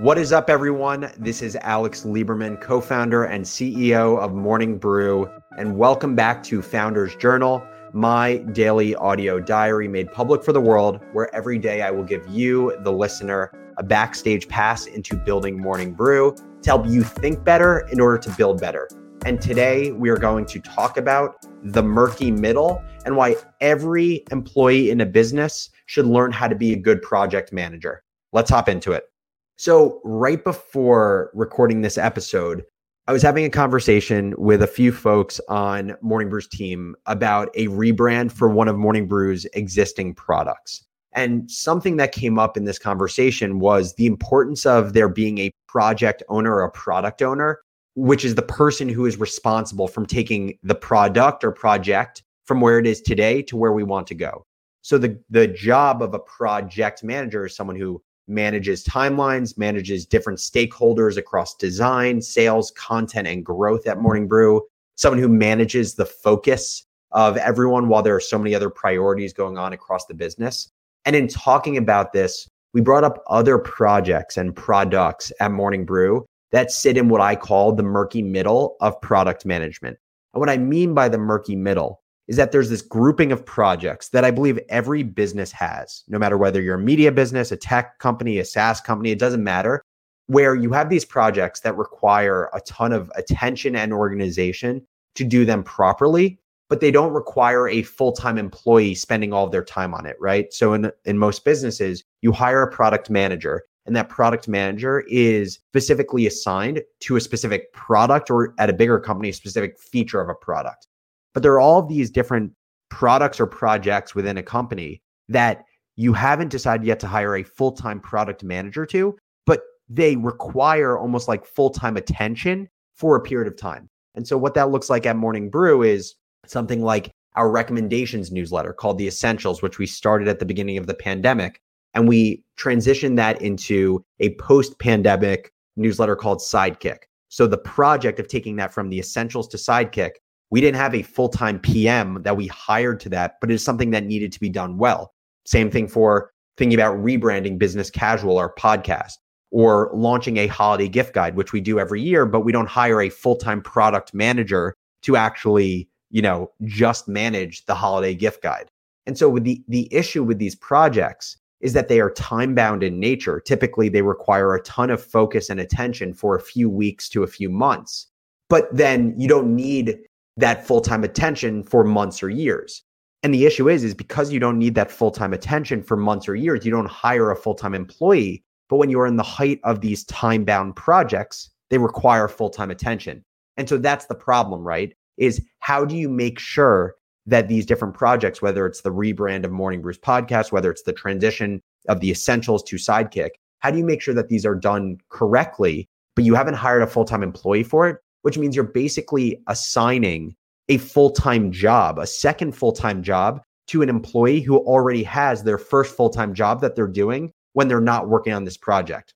What is up, everyone? This is Alex Lieberman, co founder and CEO of Morning Brew, and welcome back to Founders Journal, my daily audio diary made public for the world, where every day I will give you, the listener, a backstage pass into building Morning Brew to help you think better in order to build better. And today we are going to talk about the murky middle and why every employee in a business should learn how to be a good project manager. Let's hop into it. So, right before recording this episode, I was having a conversation with a few folks on Morning Brew's team about a rebrand for one of Morning Brew's existing products. And something that came up in this conversation was the importance of there being a project owner or a product owner, which is the person who is responsible from taking the product or project from where it is today to where we want to go. So the the job of a project manager is someone who manages timelines, manages different stakeholders across design, sales, content, and growth at Morning Brew. Someone who manages the focus of everyone while there are so many other priorities going on across the business. And in talking about this, we brought up other projects and products at Morning Brew that sit in what I call the murky middle of product management. And what I mean by the murky middle is that there's this grouping of projects that I believe every business has, no matter whether you're a media business, a tech company, a SaaS company, it doesn't matter, where you have these projects that require a ton of attention and organization to do them properly, but they don't require a full-time employee spending all of their time on it, right? So in in most businesses, you hire a product manager and that product manager is specifically assigned to a specific product or at a bigger company a specific feature of a product. But there are all of these different products or projects within a company that you haven't decided yet to hire a full time product manager to, but they require almost like full time attention for a period of time. And so, what that looks like at Morning Brew is something like our recommendations newsletter called The Essentials, which we started at the beginning of the pandemic. And we transitioned that into a post pandemic newsletter called Sidekick. So, the project of taking that from the Essentials to Sidekick we didn't have a full-time PM that we hired to that, but it's something that needed to be done well. Same thing for thinking about rebranding business casual our podcast or launching a holiday gift guide, which we do every year, but we don't hire a full-time product manager to actually, you know, just manage the holiday gift guide. And so with the the issue with these projects is that they are time bound in nature. Typically, they require a ton of focus and attention for a few weeks to a few months. But then you don't need that full-time attention for months or years. And the issue is is because you don't need that full-time attention for months or years, you don't hire a full-time employee, but when you're in the height of these time-bound projects, they require full-time attention. And so that's the problem, right? Is how do you make sure that these different projects, whether it's the rebrand of Morning Brew's podcast, whether it's the transition of the essentials to Sidekick, how do you make sure that these are done correctly, but you haven't hired a full-time employee for it? Which means you're basically assigning a full time job, a second full time job to an employee who already has their first full time job that they're doing when they're not working on this project.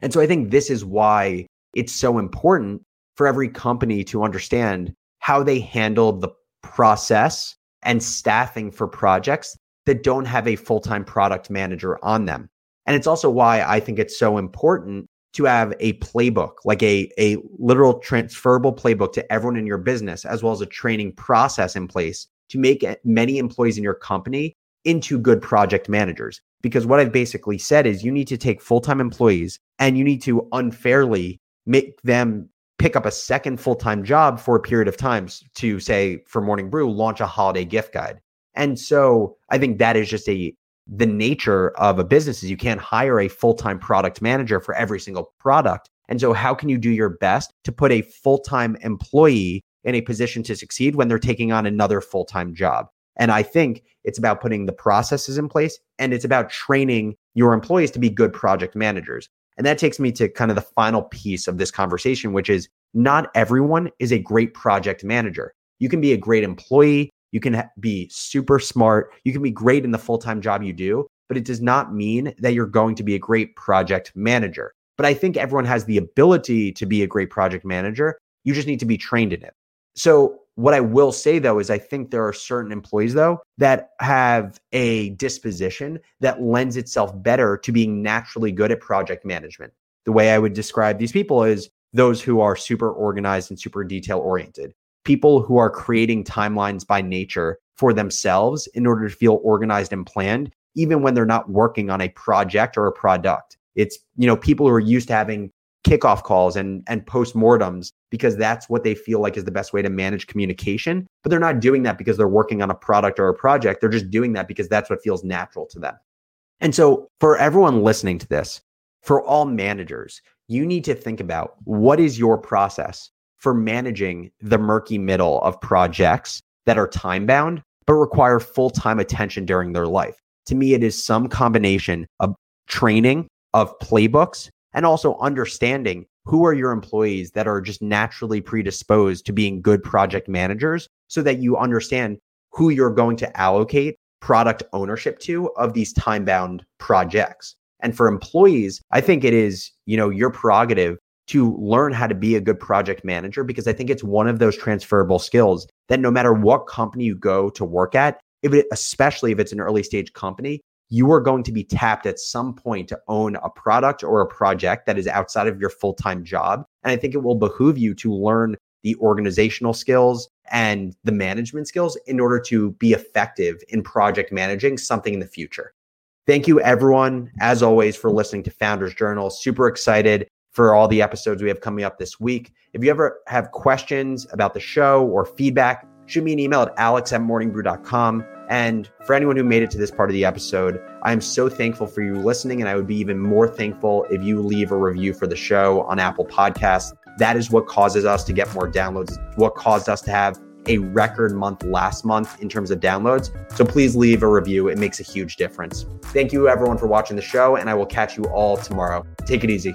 And so I think this is why it's so important for every company to understand how they handle the process and staffing for projects that don't have a full time product manager on them. And it's also why I think it's so important to have a playbook, like a, a literal transferable playbook to everyone in your business, as well as a training process in place to make many employees in your company into good project managers. Because what I've basically said is you need to take full time employees and you need to unfairly make them pick up a second full time job for a period of times to say, for Morning Brew, launch a holiday gift guide. And so I think that is just a the nature of a business is you can't hire a full-time product manager for every single product. And so how can you do your best to put a full-time employee in a position to succeed when they're taking on another full-time job? And I think it's about putting the processes in place and it's about training your employees to be good project managers. And that takes me to kind of the final piece of this conversation, which is not everyone is a great project manager. You can be a great employee. You can be super smart. You can be great in the full time job you do, but it does not mean that you're going to be a great project manager. But I think everyone has the ability to be a great project manager. You just need to be trained in it. So, what I will say though is I think there are certain employees though that have a disposition that lends itself better to being naturally good at project management. the way I would describe these people is those who are super organized and super detail oriented. People who are creating timelines by nature for themselves in order to feel organized and planned, even when they're not working on a project or a product. It's, you know, people who are used to having kickoff calls and and postmortems because that's what they feel like is the best way to manage communication but they're not doing that because they're working on a product or a project they're just doing that because that's what feels natural to them and so for everyone listening to this for all managers you need to think about what is your process for managing the murky middle of projects that are time bound but require full-time attention during their life to me it is some combination of training of playbooks and also understanding who are your employees that are just naturally predisposed to being good project managers so that you understand who you're going to allocate product ownership to of these time bound projects. And for employees, I think it is, you know, your prerogative to learn how to be a good project manager because I think it's one of those transferable skills that no matter what company you go to work at, if it, especially if it's an early stage company, you are going to be tapped at some point to own a product or a project that is outside of your full time job. And I think it will behoove you to learn the organizational skills and the management skills in order to be effective in project managing something in the future. Thank you, everyone, as always, for listening to Founders Journal. Super excited for all the episodes we have coming up this week. If you ever have questions about the show or feedback, shoot me an email at alex at morningbrew.com. And for anyone who made it to this part of the episode, I am so thankful for you listening. And I would be even more thankful if you leave a review for the show on Apple Podcasts. That is what causes us to get more downloads, what caused us to have a record month last month in terms of downloads. So please leave a review. It makes a huge difference. Thank you, everyone, for watching the show. And I will catch you all tomorrow. Take it easy.